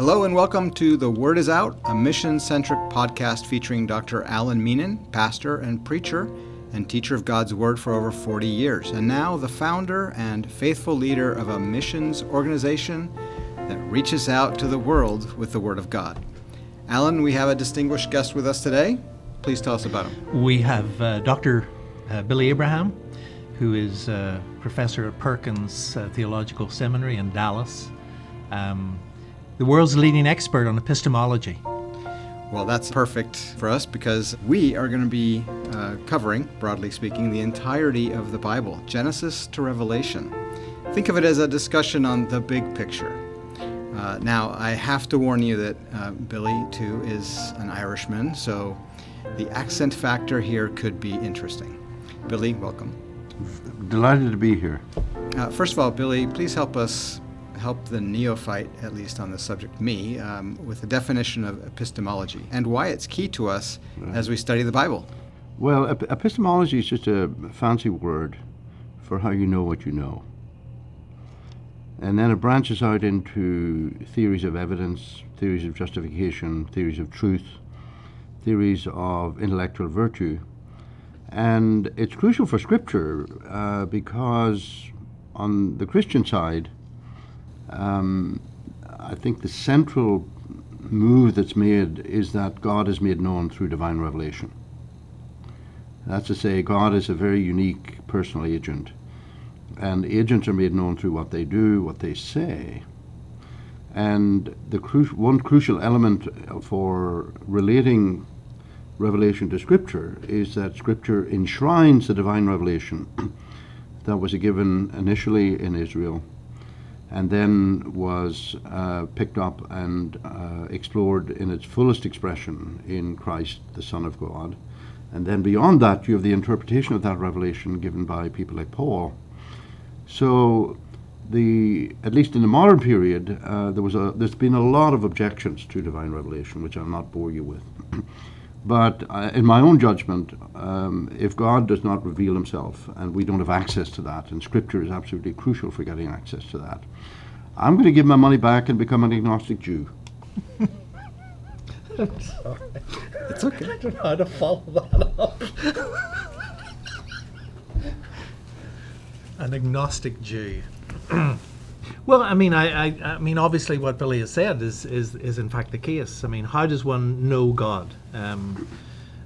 Hello and welcome to The Word is Out, a mission centric podcast featuring Dr. Alan Meenan, pastor and preacher and teacher of God's Word for over 40 years, and now the founder and faithful leader of a missions organization that reaches out to the world with the Word of God. Alan, we have a distinguished guest with us today. Please tell us about him. We have uh, Dr. Uh, Billy Abraham, who is uh, professor at Perkins uh, Theological Seminary in Dallas, um, the world's leading expert on epistemology. Well, that's perfect for us because we are going to be uh, covering, broadly speaking, the entirety of the Bible, Genesis to Revelation. Think of it as a discussion on the big picture. Uh, now, I have to warn you that uh, Billy, too, is an Irishman, so the accent factor here could be interesting. Billy, welcome. Delighted to be here. Uh, first of all, Billy, please help us help the neophyte, at least on the subject, me, um, with a definition of epistemology and why it's key to us right. as we study the Bible. Well, ep- epistemology is just a fancy word for how you know what you know. And then it branches out into theories of evidence, theories of justification, theories of truth, theories of intellectual virtue. And it's crucial for Scripture uh, because on the Christian side, um, I think the central move that's made is that God is made known through divine revelation. That's to say, God is a very unique personal agent, and agents are made known through what they do, what they say. And the cru- one crucial element for relating revelation to Scripture is that Scripture enshrines the divine revelation that was given initially in Israel and then was uh, picked up and uh, explored in its fullest expression in Christ, the Son of God. And then beyond that, you have the interpretation of that revelation given by people like Paul. So, the at least in the modern period, uh, there was a there's been a lot of objections to divine revelation, which I'll not bore you with. But uh, in my own judgment, um, if God does not reveal himself and we don't have access to that, and Scripture is absolutely crucial for getting access to that, I'm going to give my money back and become an agnostic Jew. I'm sorry. It's okay. I don't know how to follow that up. an agnostic Jew. Well, I mean, I, I, I, mean, obviously, what Billy has said is, is, is in fact the case. I mean, how does one know God? Um,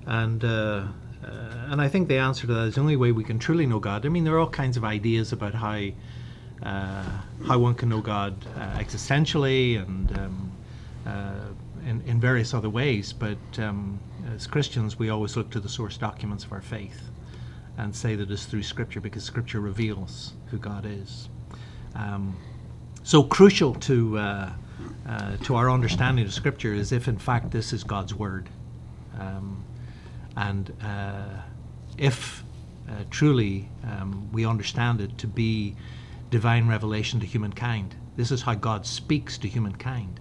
and uh, uh, and I think the answer to that is the only way we can truly know God. I mean, there are all kinds of ideas about how uh, how one can know God uh, existentially and um, uh, in, in various other ways. But um, as Christians, we always look to the source documents of our faith and say that it's through Scripture because Scripture reveals who God is. Um, so crucial to uh, uh, to our understanding of Scripture is if, in fact, this is God's word, um, and uh, if uh, truly um, we understand it to be divine revelation to humankind, this is how God speaks to humankind.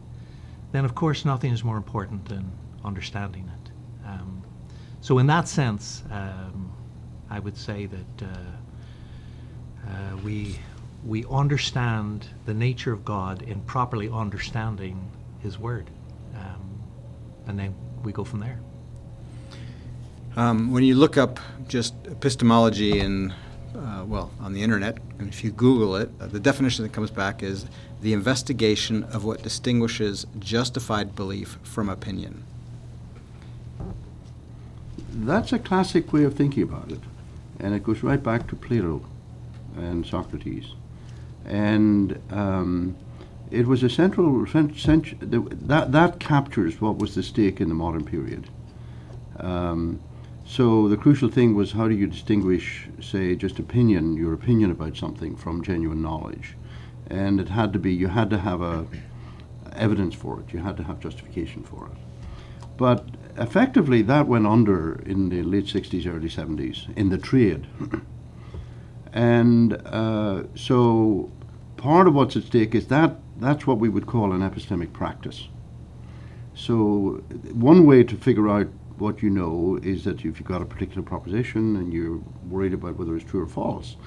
Then, of course, nothing is more important than understanding it. Um, so, in that sense, um, I would say that uh, uh, we we understand the nature of God in properly understanding His Word. Um, and then we go from there. Um, when you look up just epistemology and uh, well, on the internet, and if you Google it, uh, the definition that comes back is the investigation of what distinguishes justified belief from opinion. That's a classic way of thinking about it, and it goes right back to Plato and Socrates and um, it was a central that that captures what was the stake in the modern period. Um, so the crucial thing was how do you distinguish, say, just opinion, your opinion about something, from genuine knowledge, and it had to be you had to have a evidence for it, you had to have justification for it. But effectively, that went under in the late 60s, early 70s in the trade. And uh, so part of what's at stake is that that's what we would call an epistemic practice. So one way to figure out what you know is that if you've got a particular proposition and you're worried about whether it's true or false,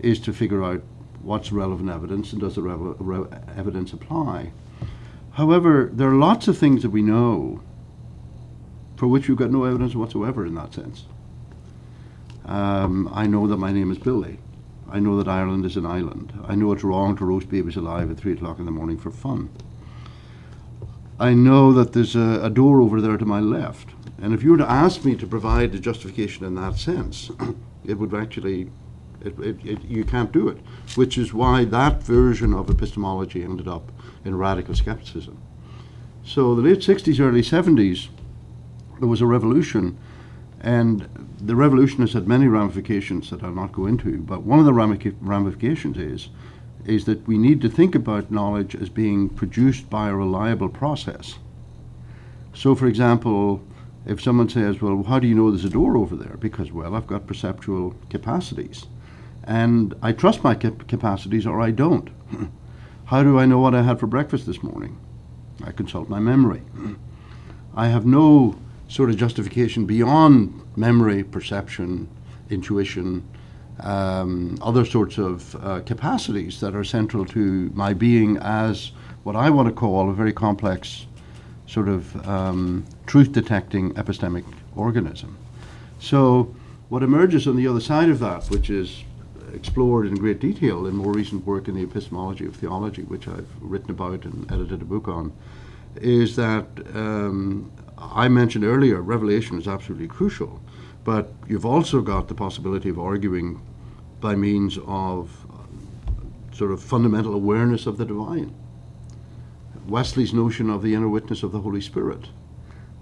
is to figure out what's relevant evidence and does the re- evidence apply. However, there are lots of things that we know for which we've got no evidence whatsoever in that sense. Um, I know that my name is Billy. I know that Ireland is an island. I know it's wrong to roast babies alive at 3 o'clock in the morning for fun. I know that there's a, a door over there to my left. And if you were to ask me to provide a justification in that sense, it would actually, it, it, it, you can't do it, which is why that version of epistemology ended up in radical skepticism. So the late 60s, early 70s, there was a revolution, and the revolution has had many ramifications that I'll not go into, but one of the ramifications is is that we need to think about knowledge as being produced by a reliable process. So, for example, if someone says, Well, how do you know there's a door over there? Because, well, I've got perceptual capacities. And I trust my cap- capacities or I don't. how do I know what I had for breakfast this morning? I consult my memory. I have no sort of justification beyond memory, perception, intuition, um, other sorts of uh, capacities that are central to my being as what I want to call a very complex sort of um, truth detecting epistemic organism. So, what emerges on the other side of that, which is explored in great detail in more recent work in the epistemology of theology, which I've written about and edited a book on, is that um, I mentioned earlier, revelation is absolutely crucial, but you've also got the possibility of arguing by means of uh, sort of fundamental awareness of the divine. Wesley's notion of the inner witness of the Holy Spirit,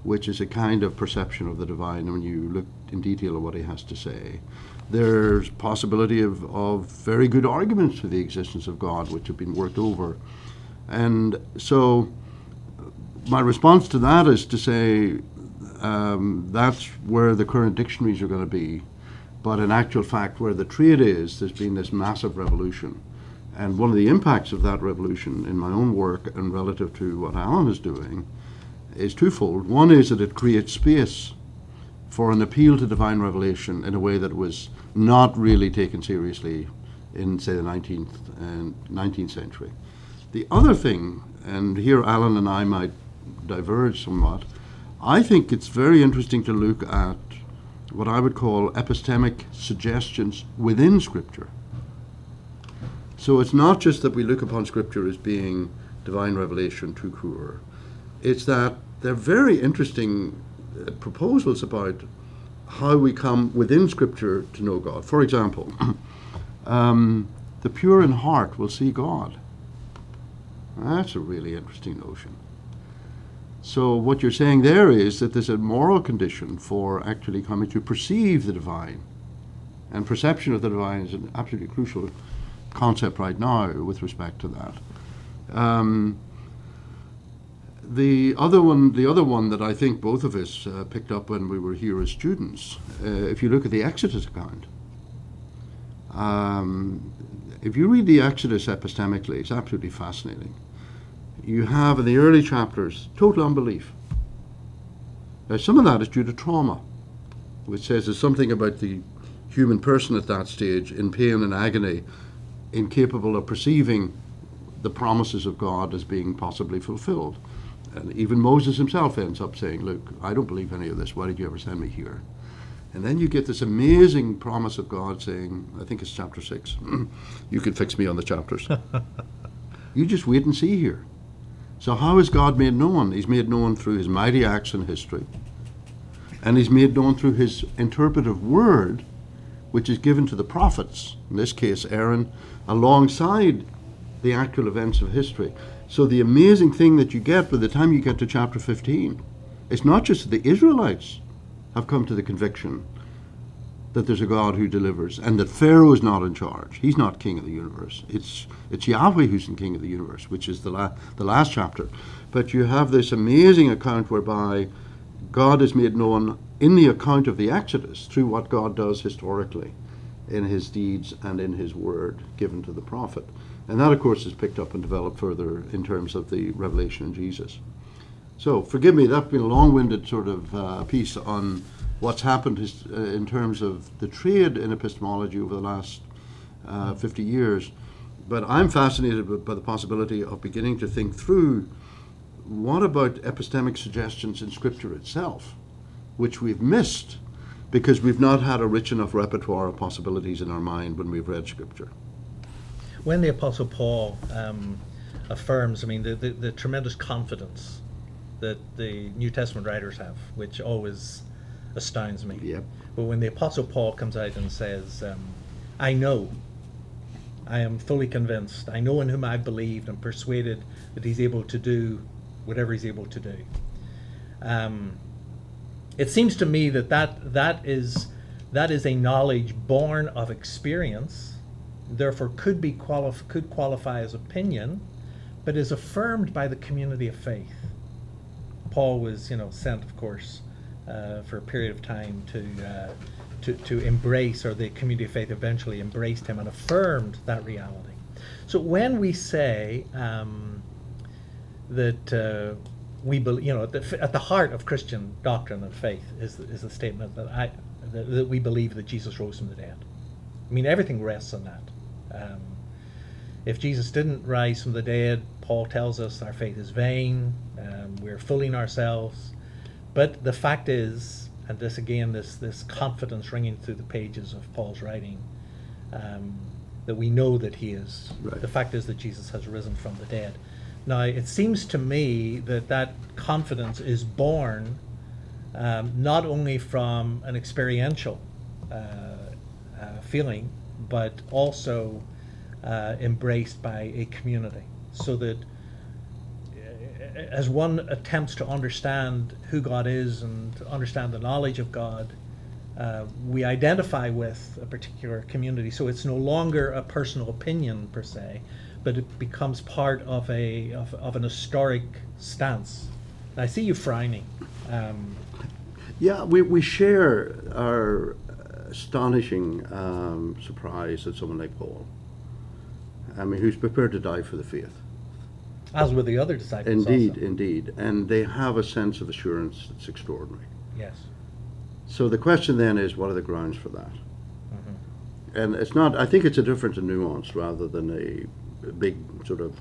which is a kind of perception of the divine when you look in detail at what he has to say. There's possibility of, of very good arguments for the existence of God, which have been worked over. And so my response to that is to say um, that's where the current dictionaries are going to be. But in actual fact, where the trade is, there's been this massive revolution. And one of the impacts of that revolution in my own work and relative to what Alan is doing is twofold. One is that it creates space for an appeal to divine revelation in a way that was not really taken seriously in, say, the 19th and 19th century. The other thing, and here Alan and I might diverge somewhat. I think it's very interesting to look at what I would call epistemic suggestions within Scripture. So it's not just that we look upon Scripture as being divine revelation tout court, it's that they're very interesting uh, proposals about how we come within Scripture to know God. For example, um, the pure in heart will see God. That's a really interesting notion. So what you're saying there is that there's a moral condition for actually coming to perceive the divine. And perception of the divine is an absolutely crucial concept right now with respect to that. Um, the other one, the other one that I think both of us uh, picked up when we were here as students, uh, if you look at the Exodus account, um, if you read the Exodus epistemically, it's absolutely fascinating you have in the early chapters total unbelief. Now, some of that is due to trauma, which says there's something about the human person at that stage in pain and agony, incapable of perceiving the promises of God as being possibly fulfilled. And even Moses himself ends up saying, Look, I don't believe any of this. Why did you ever send me here? And then you get this amazing promise of God saying, I think it's chapter 6, you can fix me on the chapters. you just wait and see here. So, how is God made known? He's made known through his mighty acts in history, and he's made known through his interpretive word, which is given to the prophets, in this case, Aaron, alongside the actual events of history. So, the amazing thing that you get by the time you get to chapter 15, it's not just that the Israelites have come to the conviction that there's a God who delivers and that Pharaoh is not in charge. He's not king of the universe. It's it's Yahweh who's the king of the universe, which is the la- the last chapter. But you have this amazing account whereby God is made known in the account of the Exodus through what God does historically in his deeds and in his word given to the prophet. And that, of course, is picked up and developed further in terms of the revelation in Jesus. So, forgive me, that's been a long winded sort of uh, piece on what's happened is, uh, in terms of the trade in epistemology over the last uh, 50 years. But I'm fascinated by the possibility of beginning to think through what about epistemic suggestions in Scripture itself, which we've missed because we've not had a rich enough repertoire of possibilities in our mind when we've read Scripture? When the Apostle Paul um, affirms, I mean, the, the, the tremendous confidence that the New Testament writers have, which always astounds me. Yep. But when the Apostle Paul comes out and says, um, I know, I am fully convinced, I know in whom I believed and persuaded that he's able to do whatever he's able to do. Um, it seems to me that that, that, is, that is a knowledge born of experience, therefore could, be qualif- could qualify as opinion, but is affirmed by the community of faith. Paul was, you know, sent, of course, uh, for a period of time to, uh, to, to embrace, or the community of faith eventually embraced him and affirmed that reality. So when we say um, that uh, we believe, you know, at the, at the heart of Christian doctrine and faith is, is the statement that, I, that, that we believe that Jesus rose from the dead. I mean, everything rests on that. Um, if Jesus didn't rise from the dead, Paul tells us our faith is vain, um, we're fooling ourselves. But the fact is, and this again, this this confidence ringing through the pages of Paul's writing, um, that we know that he is. Right. The fact is that Jesus has risen from the dead. Now, it seems to me that that confidence is born um, not only from an experiential uh, uh, feeling, but also uh, embraced by a community. So that as one attempts to understand who God is and to understand the knowledge of God, uh, we identify with a particular community. So it's no longer a personal opinion per se, but it becomes part of a of, of an historic stance. And I see you frowning. Um, Yeah, we, we share our astonishing um, surprise at someone like Paul. I mean, who's prepared to die for the faith. As with the other disciples. Indeed, also. indeed. And they have a sense of assurance that's extraordinary. Yes. So the question then is, what are the grounds for that? Mm-hmm. And it's not, I think it's a difference in nuance rather than a, big sort of,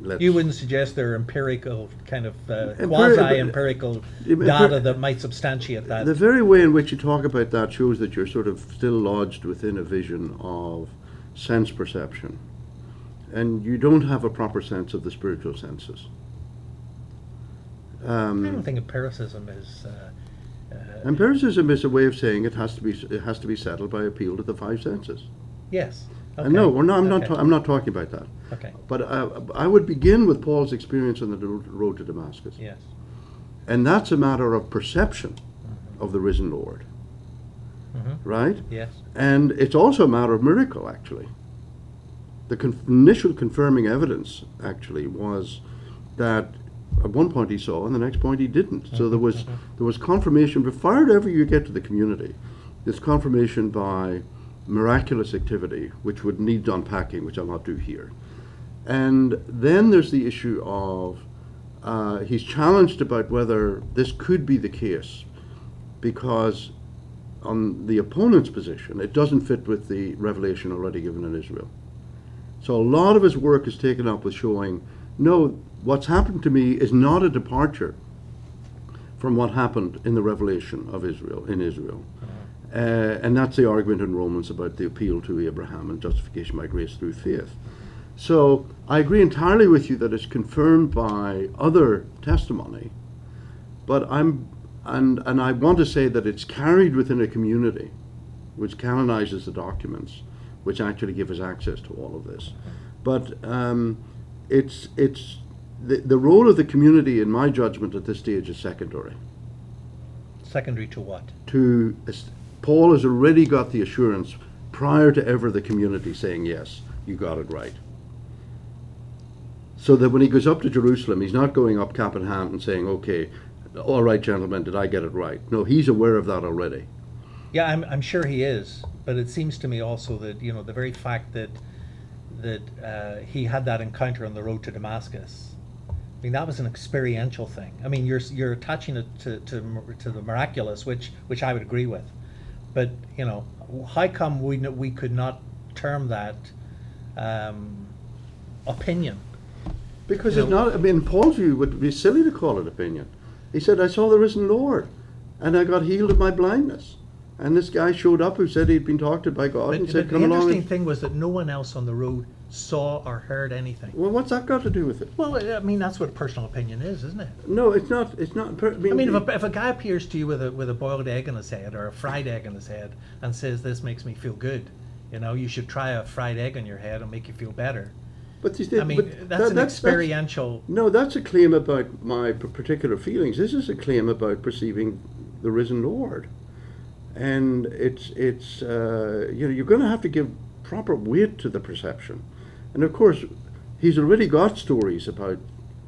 let's. You wouldn't suggest there are empirical kind of uh, Empiri- quasi-empirical Yeah, data that might substantiate that. The very way in which you talk about that shows that you're sort of still lodged within a vision of sense perception. And you don't have a proper sense of the spiritual senses. I don't Um, think empiricism is. Uh, uh, empiricism is a way of saying it has to be it has to be settled by appeal to the five senses. yes. And no, we're not, I'm not ta- I'm not talking about that. Okay. But uh, I would begin with Paul's experience on the road to Damascus. Yes. And that's a matter of perception of the risen Lord, Mhm. right? Yes. And it's also a matter of miracle, actually. The con- initial confirming evidence, actually, was that at one point he saw, and the next point he didn't. So there was there was confirmation before ever you get to the community. There's confirmation by miraculous activity, which would need unpacking, which I'll not do here. And then there's the issue of uh, he's challenged about whether this could be the case, because on the opponent's position, it doesn't fit with the revelation already given in Israel. So a lot of his work is taken up with showing, no, what's happened to me is not a departure from what happened in the revelation of Israel, in Israel. Uh, and that's the argument in Romans about the appeal to Abraham and justification by grace through faith. So I agree entirely with you that it's confirmed by other testimony, but I'm and and I want to say that it's carried within a community, which canonizes the documents, which actually give us access to all of this. But um, it's it's the, the role of the community, in my judgment, at this stage is secondary. Secondary to what? To Paul has already got the assurance prior to ever the community saying yes, you got it right. So that when he goes up to Jerusalem, he's not going up cap in hand and saying, okay, all right, gentlemen, did I get it right? No, he's aware of that already. Yeah, I'm, I'm sure he is, but it seems to me also that you know the very fact that that uh, he had that encounter on the road to Damascus. I mean, that was an experiential thing. I mean, you're you're attaching it to to, to the miraculous, which which I would agree with, but you know, how come we we could not term that um, opinion? Because You it's know- not, I mean, Paul's view would be silly to call it opinion. He said, I saw the risen Lord, and I got healed of my blindness. And this guy showed up who said he'd been talked to by God But, and but said, the Come along. interesting And, thing was that no one else on the road saw or heard anything. well, what's that got to do with it? Well, I mean, that's what personal opinion is, isn't it? No, it's not. It's not. Per- I mean, I mean, if a, if a guy appears to you with a with a boiled egg in his head or a fried egg in his head and says this makes me feel good, you know, you should try a fried egg on your head and make you feel better. but I mean, but that's that- an experiential. No, that's a claim about my p- particular feelings. This is a claim about perceiving the risen Lord, and it's it's uh, you know you're going to have to give proper weight to the perception, and of course, he's already got stories about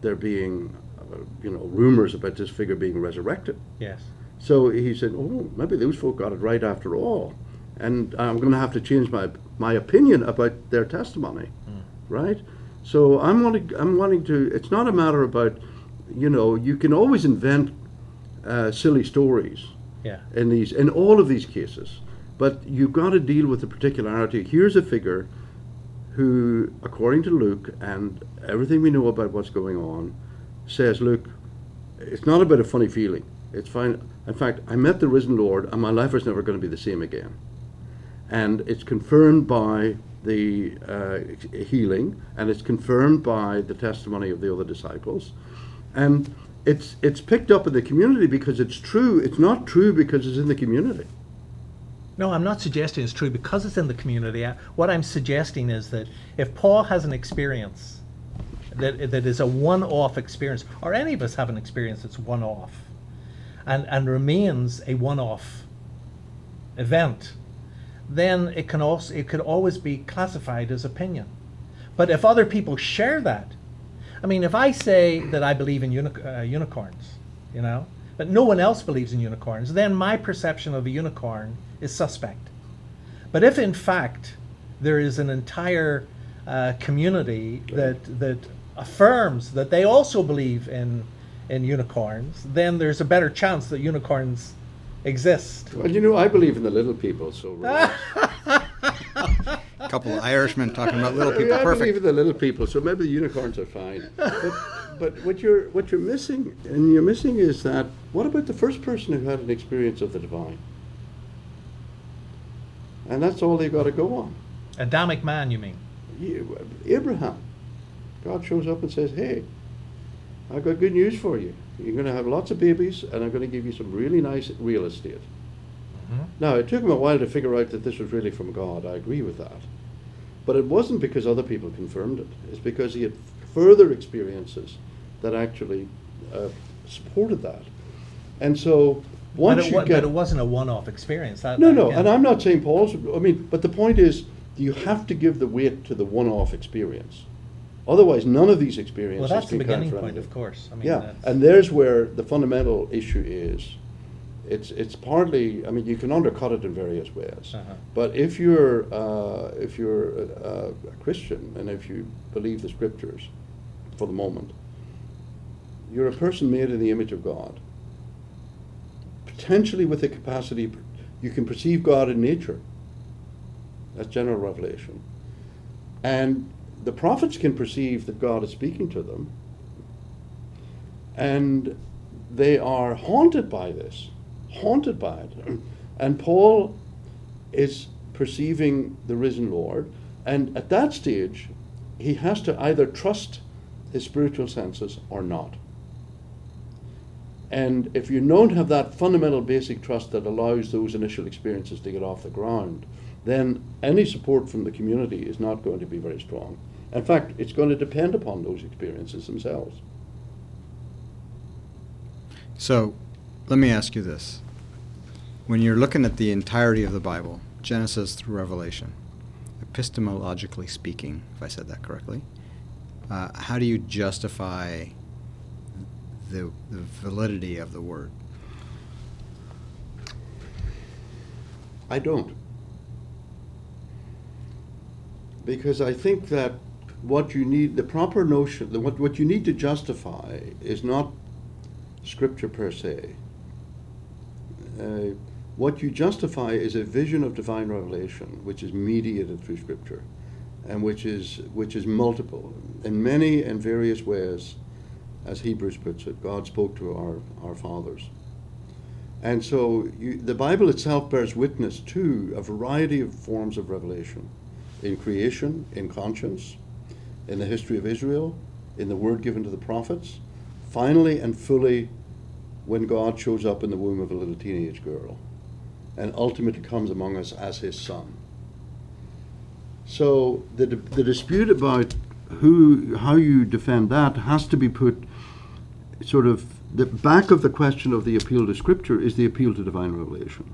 there being uh, you know rumors about this figure being resurrected. Yes. So he said, "Oh, maybe those folk got it right after all," and I'm going to have to change my my opinion about their testimony, right? So I'm wanting I'm wanting to. It's not a matter about, you know, you can always invent uh, silly stories Yeah. in these in all of these cases, but you've got to deal with the particularity. Here's a figure who, according to Luke and everything we know about what's going on, says, "Look, it's not about a funny feeling. It's fine. In fact, I met the risen Lord, and my life is never going to be the same again." And it's confirmed by the uh, healing, and it's confirmed by the testimony of the other disciples, and it's it's picked up in the community because it's true. It's not true because it's in the community. No, I'm not suggesting it's true because it's in the community. I- What I'm suggesting is that if Paul has an experience that, that is a one off experience, or any of us have an experience that's one off, and, and remains a one off event, then it can also it could always be classified as opinion. But if other people share that, I mean, if I say that I believe in uni- uh, unicorns, you know, but no one else believes in unicorns, then my perception of a unicorn is suspect. But if in fact there is an entire uh, community that that affirms that they also believe in in unicorns, then there's a better chance that unicorns exist. Well, you know, I believe in the little people, so couple of Irishmen talking about little I, mean, people. I believe Perfect. in the little people, so maybe the unicorns are fine. But, but what you're what you're missing, and you're missing, is that what about the first person who had an experience of the divine? And that's all they've got to go on. Adamic man, you mean? You- Abraham, God shows up and says, "Hey, I've got good news for you. You're going to have lots of babies, and I'm going to give you some really nice real estate." Mm-hmm. Now, it took him a while to figure out that this was really from God. I agree with that. But it wasn't because other people confirmed it. It's because he had further experiences that actually uh, supported that. And so once But it, you wa- get but it wasn't a one-off experience. That, no, no, again- and I'm not saying Paul's. I mean, but the point is, you have to give the weight to the one-off experience. Otherwise, none of these experiences. Well, that's the beginning point, of course. I mean, Yeah, and there's where the fundamental issue is. It's it's partly. I mean, you can undercut it in various ways. Uh-huh. But if you're uh, if you're a, a Christian and if you believe the scriptures, for the moment, you're a person made in the image of God. Potentially with the capacity, you can perceive God in nature. That's general revelation. And the prophets can perceive that God is speaking to them. And they are haunted by this, haunted by it. And Paul is perceiving the risen Lord. And at that stage, he has to either trust his spiritual senses or not. And if you don't have that fundamental basic trust that allows those initial experiences to get off the ground, then any support from the community is not going to be very strong. In fact, it's going to depend upon those experiences themselves. So, let me ask you this. When you're looking at the entirety of the Bible, Genesis through Revelation, epistemologically speaking, if I said that correctly, uh, how do you justify the, the validity of the word? I don't. Because I think that what you need, the proper notion, the, what, what you need to justify is not scripture per se. Uh, what you justify is a vision of divine revelation, which is mediated through scripture. and which is which is multiple in many and various ways, as Hebrews puts it. God spoke to our our fathers, and so you, the Bible itself bears witness to a variety of forms of revelation, in creation, in conscience, in the history of Israel, in the word given to the prophets, finally and fully when God shows up in the womb of a little teenage girl and ultimately comes among us as his son. So the, the dispute about who, how you defend that has to be put sort of the back of the question of the appeal to Scripture is the appeal to divine revelation.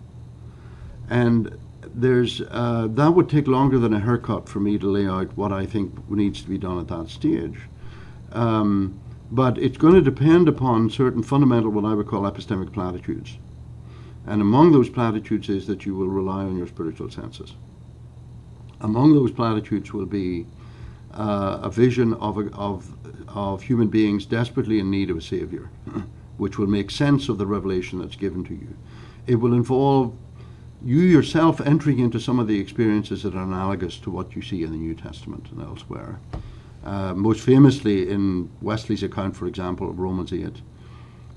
And there's uh, that would take longer than a haircut for me to lay out what I think needs to be done at that stage. Um, but it's going to depend upon certain fundamental, what I would call epistemic platitudes. And among those platitudes is that you will rely on your spiritual senses. Among those platitudes will be uh, a vision of, a, of, of human beings desperately in need of a savior, which will make sense of the revelation that's given to you. It will involve you yourself entering into some of the experiences that are analogous to what you see in the New Testament and elsewhere. Uh, most famously in Wesley's account, for example, of Romans 8,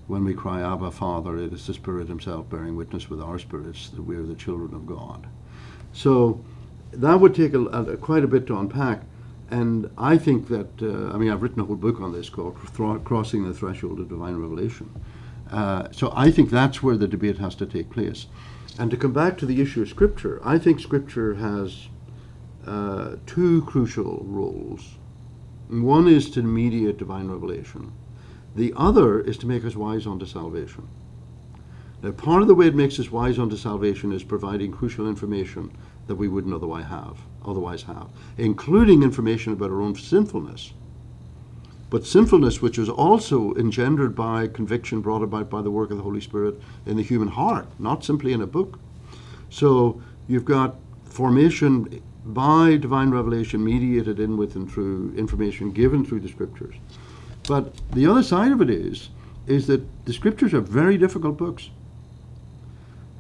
when we cry, Abba, Father, it is the Spirit Himself bearing witness with our spirits that we are the children of God. So that would take a, a, quite a bit to unpack. And I think that, uh, I mean, I've written a whole book on this called Crossing the Threshold of Divine Revelation. Uh, so I think that's where the debate has to take place. And to come back to the issue of Scripture, I think Scripture has uh, two crucial roles. One is to mediate divine revelation. The other is to make us wise unto salvation. Now, part of the way it makes us wise unto salvation is providing crucial information that we wouldn't otherwise have, otherwise have, including information about our own sinfulness. But sinfulness, which is also engendered by conviction brought about by the work of the Holy Spirit in the human heart, not simply in a book. So you've got formation by divine revelation mediated in with and through information given through the scriptures. But the other side of it is, is that the scriptures are very difficult books.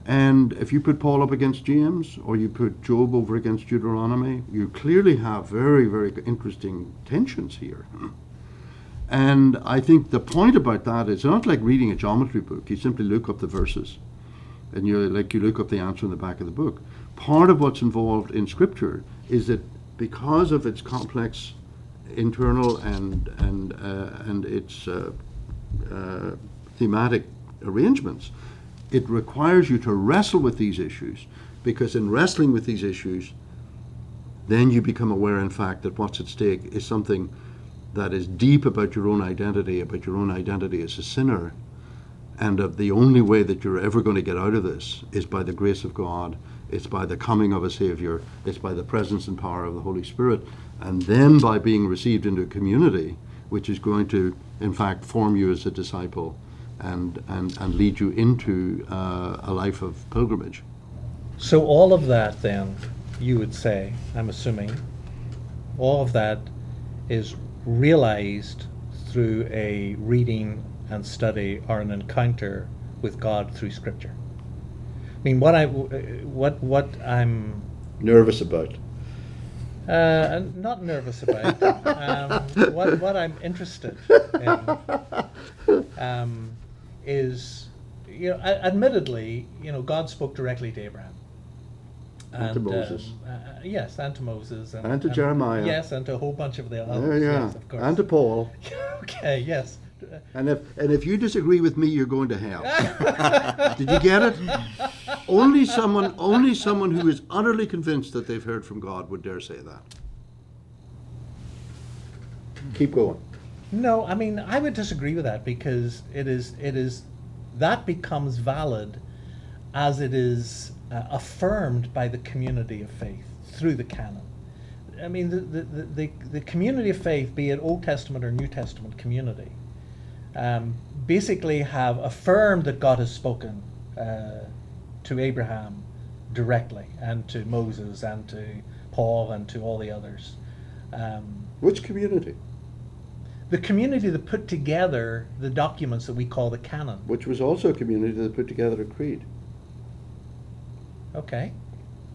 And if you put Paul up against James or you put Job over against Deuteronomy, you clearly have very, very interesting tensions here. And I think the point about that is it's not like reading a geometry book. You simply look up the verses and you like you look up the answer in the back of the book part of what's involved in Scripture is that because of its complex internal and and uh, and its uh, uh, thematic arrangements, it requires you to wrestle with these issues because in wrestling with these issues, then you become aware, in fact, that what's at stake is something that is deep about your own identity, about your own identity as a sinner, and of the only way that you're ever going to get out of this is by the grace of God it's by the coming of a Savior, it's by the presence and power of the Holy Spirit, and then by being received into a community which is going to, in fact, form you as a disciple and, and, and lead you into uh, a life of pilgrimage. So, all of that, then, you would say, I'm assuming, all of that is realized through a reading and study or an encounter with God through Scripture I mean, what I what what I'm nervous about. Uh, not nervous about. um, what what I'm interested in um, is, you know, admittedly, you know, God spoke directly to Abraham. And, to Moses. Um, uh, yes, and to Moses. And, and to and, Jeremiah. Yes, and to a whole bunch of the others. Yeah, yeah. Yes, of course. And to Paul. okay, yes. And if and if you disagree with me, you're going to hell. Did you get it? only someone only someone who is utterly convinced that they've heard from God would dare say that. Keep going. No, I mean I would disagree with that because it is it is that becomes valid as it is uh, affirmed by the community of faith through the canon. I mean, the, the, the, the, community of faith, be it Old Testament or New Testament community, um, basically have affirmed that God has spoken uh, to Abraham directly, and to Moses, and to Paul, and to all the others. Um, Which community? The community that put together the documents that we call the canon. Which was also a community that put together a creed. Okay.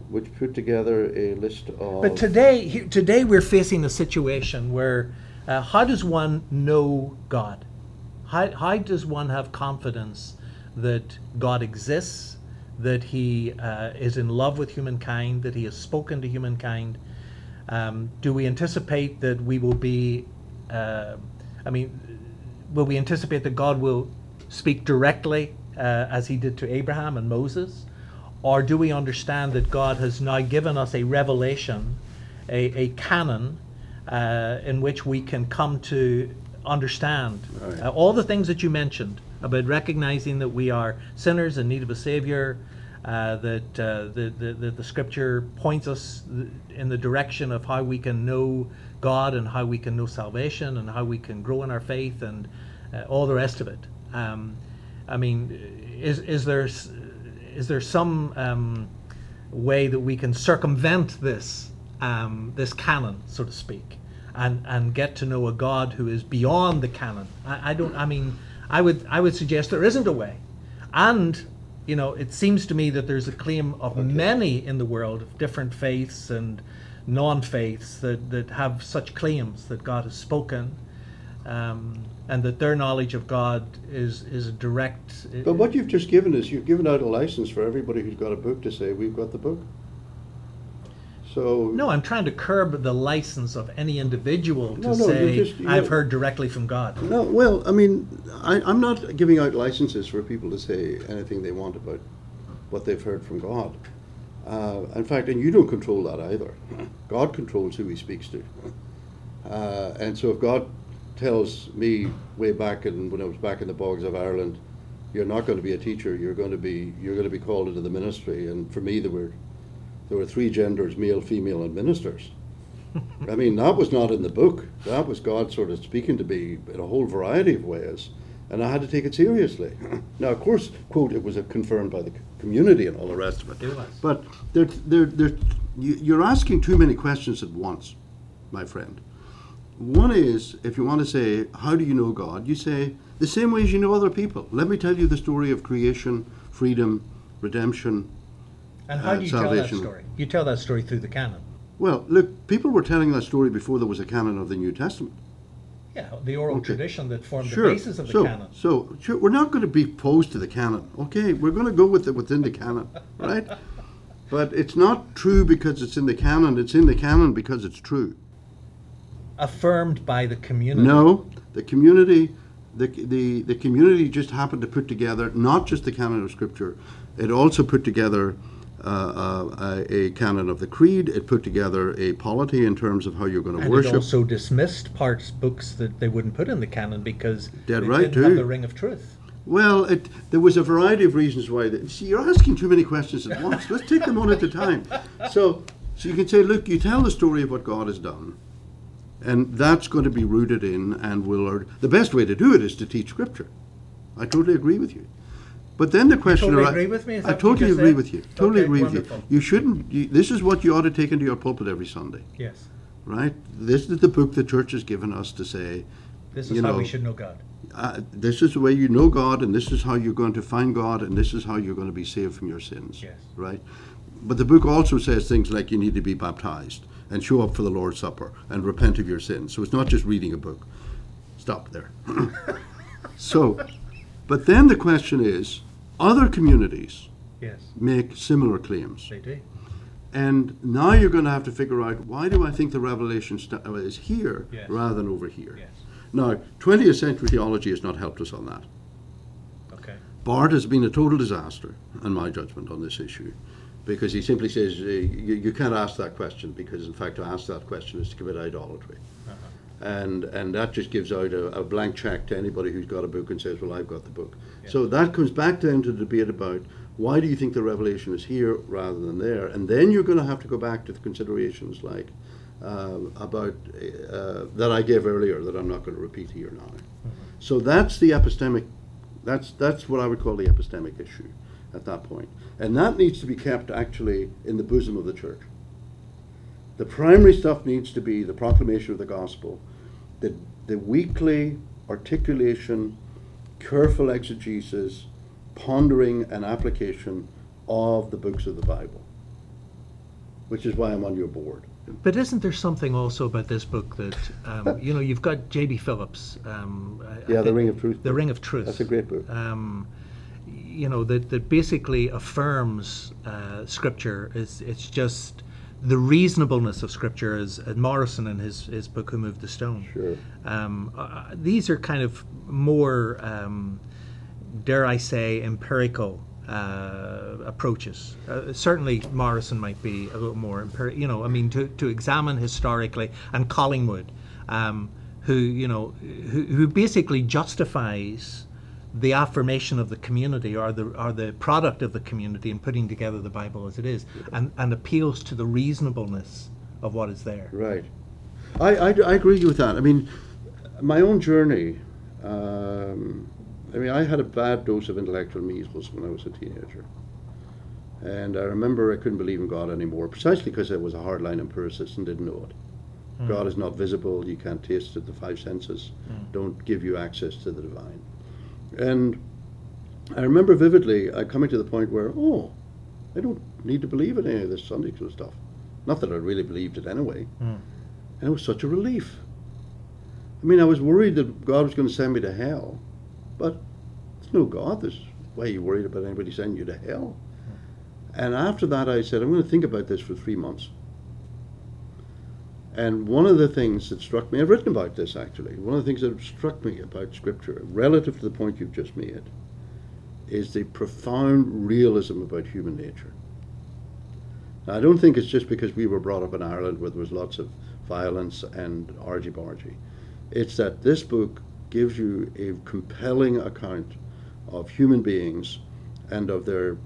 which put together a list of. But today, today we're facing a situation where uh, how does one know God? How, how does one have confidence that God exists, that He uh, is in love with humankind, that He has spoken to humankind? Um, do we anticipate that we will be, uh, I mean, will we anticipate that God will speak directly uh, as He did to Abraham and Moses? Or do we understand that God has now given us a revelation, a, a canon, uh, in which we can come to understand Right. uh, all the things that you mentioned about recognizing that we are sinners in need of a Savior, uh, that uh, the, the, the, Scripture points us in the direction of how we can know God and how we can know salvation and how we can grow in our faith and uh, all the rest of it. Um, I mean, is, is there is there some um, way that we can circumvent this um, this canon, so to speak, and and get to know a God who is beyond the canon? I, I don't. I mean, I would I would suggest there isn't a way, and you know, it seems to me that there's a claim of many in the world of different faiths and non-faiths that that have such claims that God has spoken. Um, and that their knowledge of God is is direct. But what you've just given is you've given out a license for everybody who's got a book to say we've got the book. So No, I'm trying to curb the license of any individual to No, no, say, you just- you I've heard directly from God. No, well, I mean, I, I'm not giving out licenses for people to say anything they want about what they've heard from God. Uh, in fact, and you don't control that either. God controls who He speaks to. Uh, and so if God tells me way back in, when I was back in the bogs of Ireland, you're not going to be a teacher. You're going to be you're going to be called into the ministry. And for me, there were there were three genders: male, female, and ministers. I mean, that was not in the book. That was God sort of speaking to me in a whole variety of ways, and I had to take it seriously. now, of course, quote, it was confirmed by the community and all the rest of it. It was. But there, there, there, you, you're asking too many questions at once, my friend. One is, if you want to say, how do you know God? You say, the same way as you know other people. Let me tell you the story of creation, freedom, redemption. And how uh, do you tell that story? You tell that story through the canon. Well, look, people were telling that story before there was a canon of the New Testament. Yeah, the oral Okay. tradition that formed Sure. the basis of the so, canon. So, sure, we're not going to be opposed to the canon. Okay, we're going to go with it within the canon, right? But it's not true because it's in the canon. It's in the canon because it's true. Affirmed by the community. No, the community, the, the, the community just happened to put together not just the canon of Scripture, it also put together uh, uh, a, canon of the creed. It put together a polity in terms of how you're going to And it worship. also dismissed parts, books that they wouldn't put in the canon because Dead they right, didn't have the ring of truth. Well, it, there was a variety of reasons why. The, see, you're asking too many questions at once. Let's take them one at a time. So, so you can say, look, you tell the story of what God has done, and that's going to be rooted in and will. The best way to do it is to teach Scripture. I totally agree with you. But then the question. totally agree with me? Is I that what you totally just agree said? with you. Totally Okay, agree with wonderful. you. You shouldn't. You, this is what you ought to take into your pulpit every Sunday, Yes. right? This is the book the church has given us to say. This is You how know, we should know God. uh, this is the way you know God, and this is how you're going to find God, and this is how you're going to be saved from your sins. Yes. Right? But the book also says things like you need to be baptized and show up for the Lord's Supper and repent of your sins. So it's not just reading a book. Stop there. so, but then the question is other communities Yes, make similar claims. they do. And now you're going to have to figure out why do I think the revelation st- uh, is here Yes. rather than over here? Yes. Now, 20th century theology has not helped us on that. Okay. Barth has been a total disaster, in my judgment, on this issue, because he simply says uh, you, you can't ask that question because, in fact, to ask that question is to commit idolatry, and and that just gives out a, a blank check to anybody who's got a book and says, "Well, I've got the book." So that comes back down to the debate about why do you think the revelation is here rather than there, and then you're going to have to go back to the considerations like. Uh, about uh, that I gave earlier that I'm not going to repeat here now. So that's the epistemic that's that's what I would call the epistemic issue at that point. point, and that needs to be kept actually in the bosom of the church. The primary stuff needs to be the proclamation of the gospel, the the weekly articulation, careful exegesis, pondering and application of the books of the Bible. which is why I'm on your board. But isn't there something also about this book that um, you know you've got J.B. Phillips? Um, I- I Yeah, The Ring of Truth. The Ring of Truth. That's a great book. Um, you know that that basically affirms uh, Scripture. Is it's just the reasonableness of Scripture, as, as Morison in his his book Who Moved the Stone. Sure. Um, uh, these are kind of more, um, dare I say, empirical uh, approaches. Uh, certainly, Morison might be a little more empirical. You know, I mean, to, to examine historically, and Collingwood, um, who you know, who, who basically justifies the affirmation of the community or the or the product of the community in putting together the Bible as it is, and, and appeals to the reasonableness of what is there. Right. I, I, I agree with that. I mean, my own journey, um, I mean, I had a bad dose of intellectual measles when I was a teenager. And I remember I couldn't believe in God anymore, precisely because I was a hardline empiricist and didn't know it. God is not visible, you can't taste it, the five senses don't give you access to the divine. And I remember vividly I coming to the point where, oh, I don't need to believe in any of this Sunday school stuff. Not that I really believed it anyway. Hmm. And it was such a relief. I mean, I was worried that God was going to send me to hell, but there's no God. There's why are you worried about anybody sending you to hell? Hmm. And after that, I said, I'm going to think about this for three months. And one of the things that struck me, I've written about this actually, one of the things that struck me about Scripture, relative to the point you've just made, is the profound realism about human nature. Now, I don't think it's just because we were brought up in Ireland where there was lots of violence and argy bargy. It's that this book gives you a compelling account of human beings and of their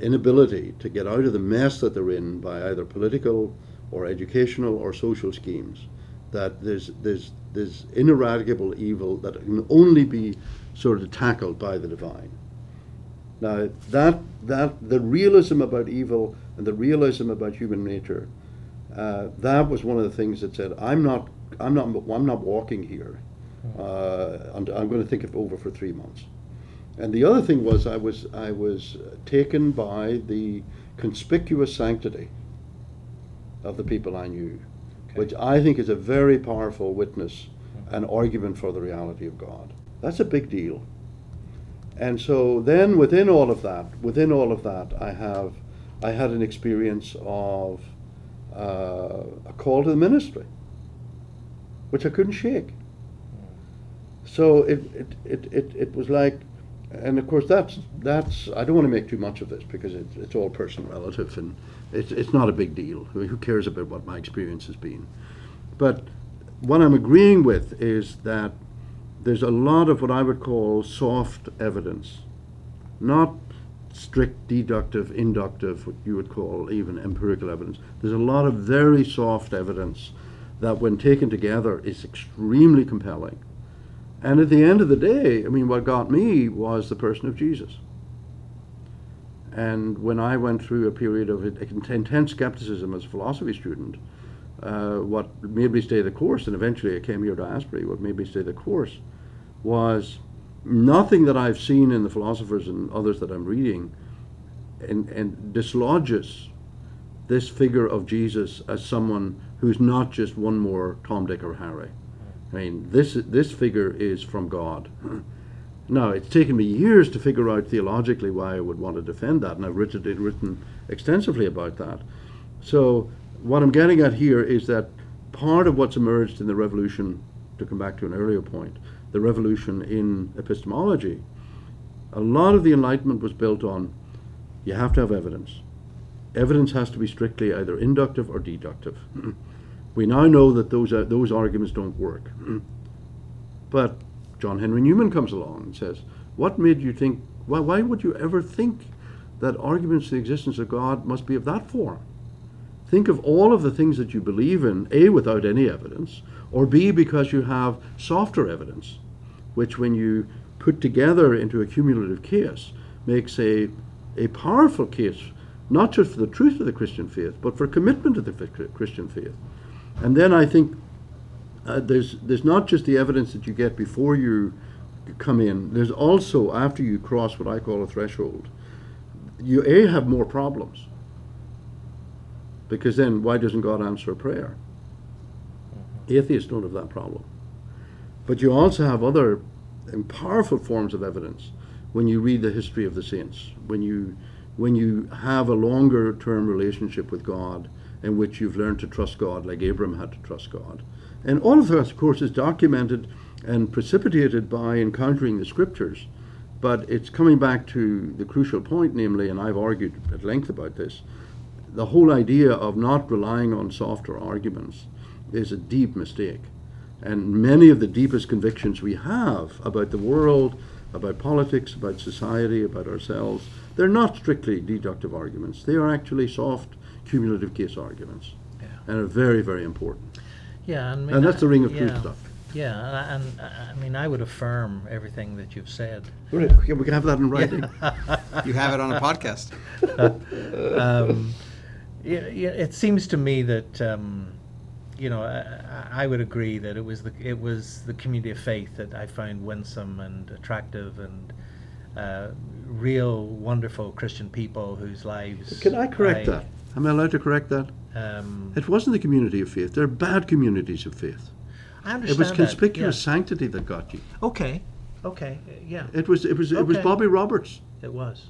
inability to get out of the mess that they're in by either political or educational or social schemes. That there's there's there's ineradicable evil that can only be sort of tackled by the divine. Now that that the realism about evil and the realism about human nature, uh, that was one of the things that said, I'm not I'm not I'm not walking here. Uh, and I'm going to think it over for three months. And the other thing was I was I was taken by the conspicuous sanctity of the people I knew, which I think is a very powerful witness and argument for the reality of God. That's a big deal. And so then within all of that, within all of that, I have I had an experience of uh, a call to the ministry, which I couldn't shake. So it, it, it, it, it was like, and of course that's that's I don't want to make too much of this because it, it's all personal relative and it's it's not a big deal. Who cares about what my experience has been? But what I'm agreeing with is that there's a lot of what I would call soft evidence, not strict deductive, inductive, what you would call even empirical evidence. There's a lot of very soft evidence that, when taken together, is extremely compelling. And at the end of the day, I mean, what got me was the person of Jesus. And when I went through a period of intense skepticism as a philosophy student, uh, what made me stay the course, and eventually I came here to Asbury, what made me stay the course was nothing that I've seen in the philosophers and others that I'm reading and, and dislodges this figure of Jesus as someone who's not just one more Tom, Dick, or Harry. I mean, this, this figure is from God. Now, it's taken me years to figure out theologically why I would want to defend that, and I've written, written extensively about that. So, what I'm getting at here is that part of what's emerged in the revolution, to come back to an earlier point, the revolution in epistemology, a lot of the Enlightenment was built on you have to have evidence. Evidence has to be strictly either inductive or deductive. we now know that those, uh, those arguments don't work. but John Henry Newman comes along and says, What made you think, why, why would you ever think that arguments to the existence of God must be of that form? Think of all of the things that you believe in, A, without any evidence, or B, because you have softer evidence, which when you put together into a cumulative case makes a, a powerful case, not just for the truth of the Christian faith, but for commitment to the Christian faith. And then I think uh, there's there's not just the evidence that you get before you come in. There's also after you cross what I call a threshold. You a have more problems. Because then, why doesn't God answer a prayer? Atheists don't have that problem. But you also have other and powerful forms of evidence when you read the history of the saints, when you when you have a longer term relationship with God in which you've learned to trust God like Abram had to trust God. And all of that, of course, is documented and precipitated by encountering the scriptures. But it's coming back to the crucial point, namely, and I've argued at length about this, the whole idea of not relying on softer arguments is a deep mistake. And many of the deepest convictions we have about the world, about politics, about society, about ourselves, they're not strictly deductive arguments. They are actually soft, cumulative case arguments. Yeah. And are very, very important. Yeah, and, I mean, And that's the ring of yeah, truth stuff. Yeah, and, and I I mean, I would affirm everything that you've said. Right. Yeah, we can have that in writing. You have it on a podcast. um, yeah, yeah, it seems to me that um, you know I, I would agree that it was the it was the community of faith that I found winsome and attractive and uh, real wonderful Christian people whose lives. Can I correct that? Am I allowed to correct that? Um, It wasn't the community of faith. They're bad communities of faith. I understand. It was that, conspicuous yeah. sanctity that got you. Okay, okay, yeah, It was it was it was Bobby Roberts. it was.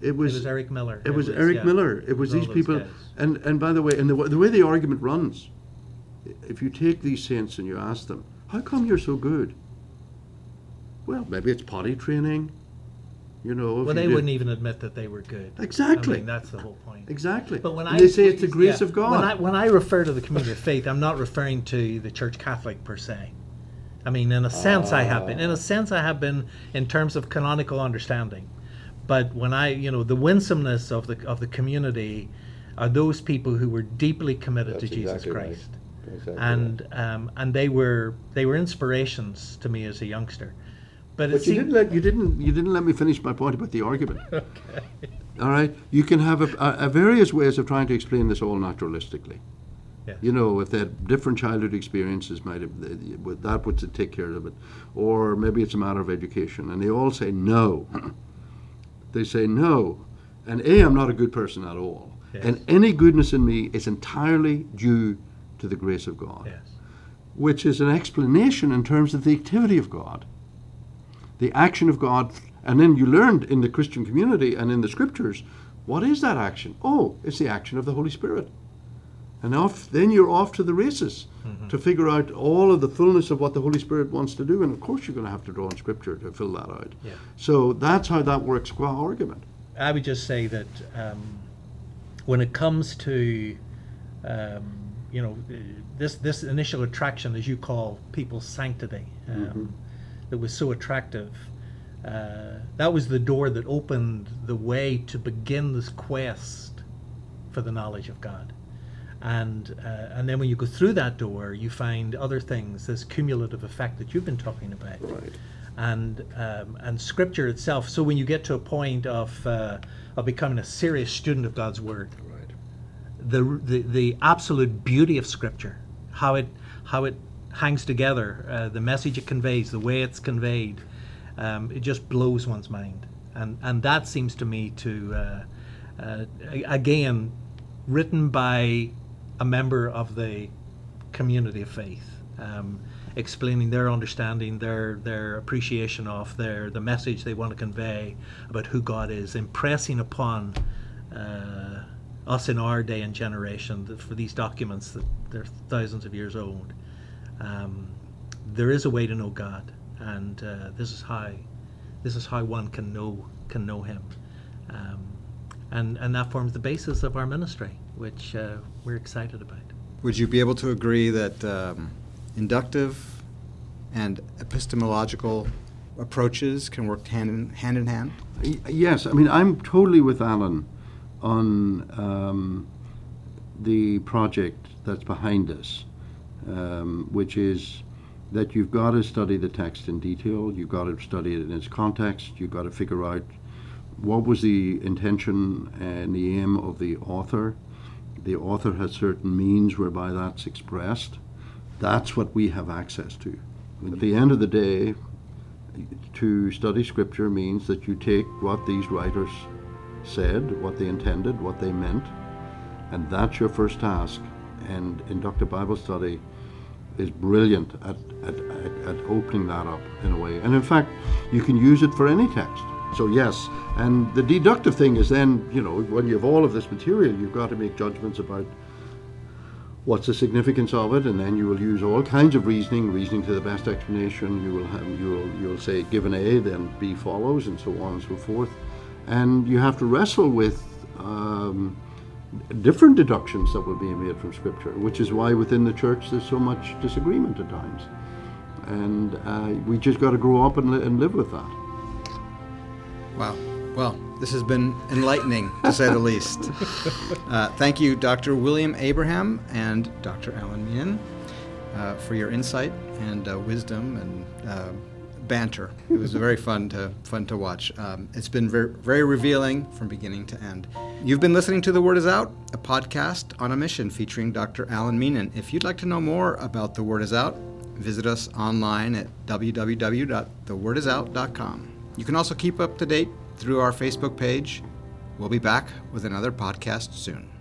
It It was was Eric Miller. It was Eric yeah, Miller. It was all these people. guys. And and by the way, and the, the way the argument runs, if you take these saints and you ask them, how come you're so good? Well, maybe it's potty training. You know. Well, they wouldn't even admit that they were good. Exactly. I mean, that's the whole point. Exactly. But when and I they say it's the grace yeah, of God. When I, when I refer to the community of faith, I'm not referring to the Church Catholic per se. I mean, in a sense, I have been. In a sense, I have been in terms of canonical understanding. But when I, you know, the winsomeness of the of the community are those people who were deeply committed That's to Jesus exactly right. Christ, Exactly and um, and they were they were inspirations to me as a youngster. But, it But you didn't let you didn't you didn't let me finish my point about the argument. okay. All right, you can have a, a, a various ways of trying to explain this all naturalistically. Yes. You know, if they had different childhood experiences, might have that would take care of it, or maybe it's a matter of education, and they all say no. they say no, and a I'm not a good person at all, Yes. and any goodness in me is entirely due to the grace of God yes. which is an explanation in terms of the activity of God, the action of God. And then you learned in the Christian community and in the scriptures, what is that action? Oh, it's the action of the Holy Spirit. And off, then you're off to the races to figure out all of the fullness of what the Holy Spirit wants to do. And of course, you're going to have to draw on scripture to fill that out. Yeah. So that's how that works qua argument. I would just say that um, when it comes to, um, you know, this this initial attraction, as you call people's sanctity, um, that was so attractive. Uh, that was the door that opened the way to begin this quest for the knowledge of God. And uh, and then when you go through that door, you find other things, this cumulative effect that you've been talking about Right. and um, and scripture itself. So when you get to a point of uh, of becoming a serious student of God's word, Right. the, the the absolute beauty of scripture, how it how it hangs together, uh, the message it conveys, the way it's conveyed, um, it just blows one's mind, and and that seems to me to uh, uh, again written by a member of the community of faith, um, explaining their understanding, their their appreciation of their the message they want to convey about who God is, impressing upon uh, us in our day and generation for these documents that they're thousands of years old. Um, there is a way to know God, and uh, this is how this is how one can know can know Him, um, and and that forms the basis of our ministry, which uh, we're excited about. Would you be able to agree that um, inductive and epistemological approaches can work hand in hand? In hand? Yes, I mean, I'm totally with Alan on um, the project that's behind this, um, which is that you've got to study the text in detail, you've got to study it in its context, you've got to figure out what was the intention and the aim of the author. The author has certain means whereby that's expressed. That's what we have access to. At the end of the day, to study scripture means that you take what these writers said, what they intended, what they meant, and that's your first task, and inductive Bible study is brilliant at, at, at, opening that up in a way. And in fact, you can use it for any text. So yes, and the deductive thing is then, you know, when you have all of this material, you've got to make judgments about what's the significance of it, and then you will use all kinds of reasoning, reasoning to the best explanation. You will have, you will, you'll say given A, then B follows, and so on and so forth. And you have to wrestle with um, different deductions that will be made from Scripture, which is why within the church there's so much disagreement at times. And uh, we just got to grow up and, li- and live with that. Wow. Well, this has been enlightening, to say the least. Uh, thank you, Dr. William Abraham and Dr. Alan Meenan, uh, for your insight and uh, wisdom and uh, banter. It was very fun to fun to watch. Um, it's been very, very revealing from beginning to end. You've been listening to The Word Is Out, a podcast on a mission featuring Dr. Alan Meenan. If you'd like to know more about The Word Is Out, visit us online at www.thewordisout.com. You can also keep up to date through our Facebook page. We'll be back with another podcast soon.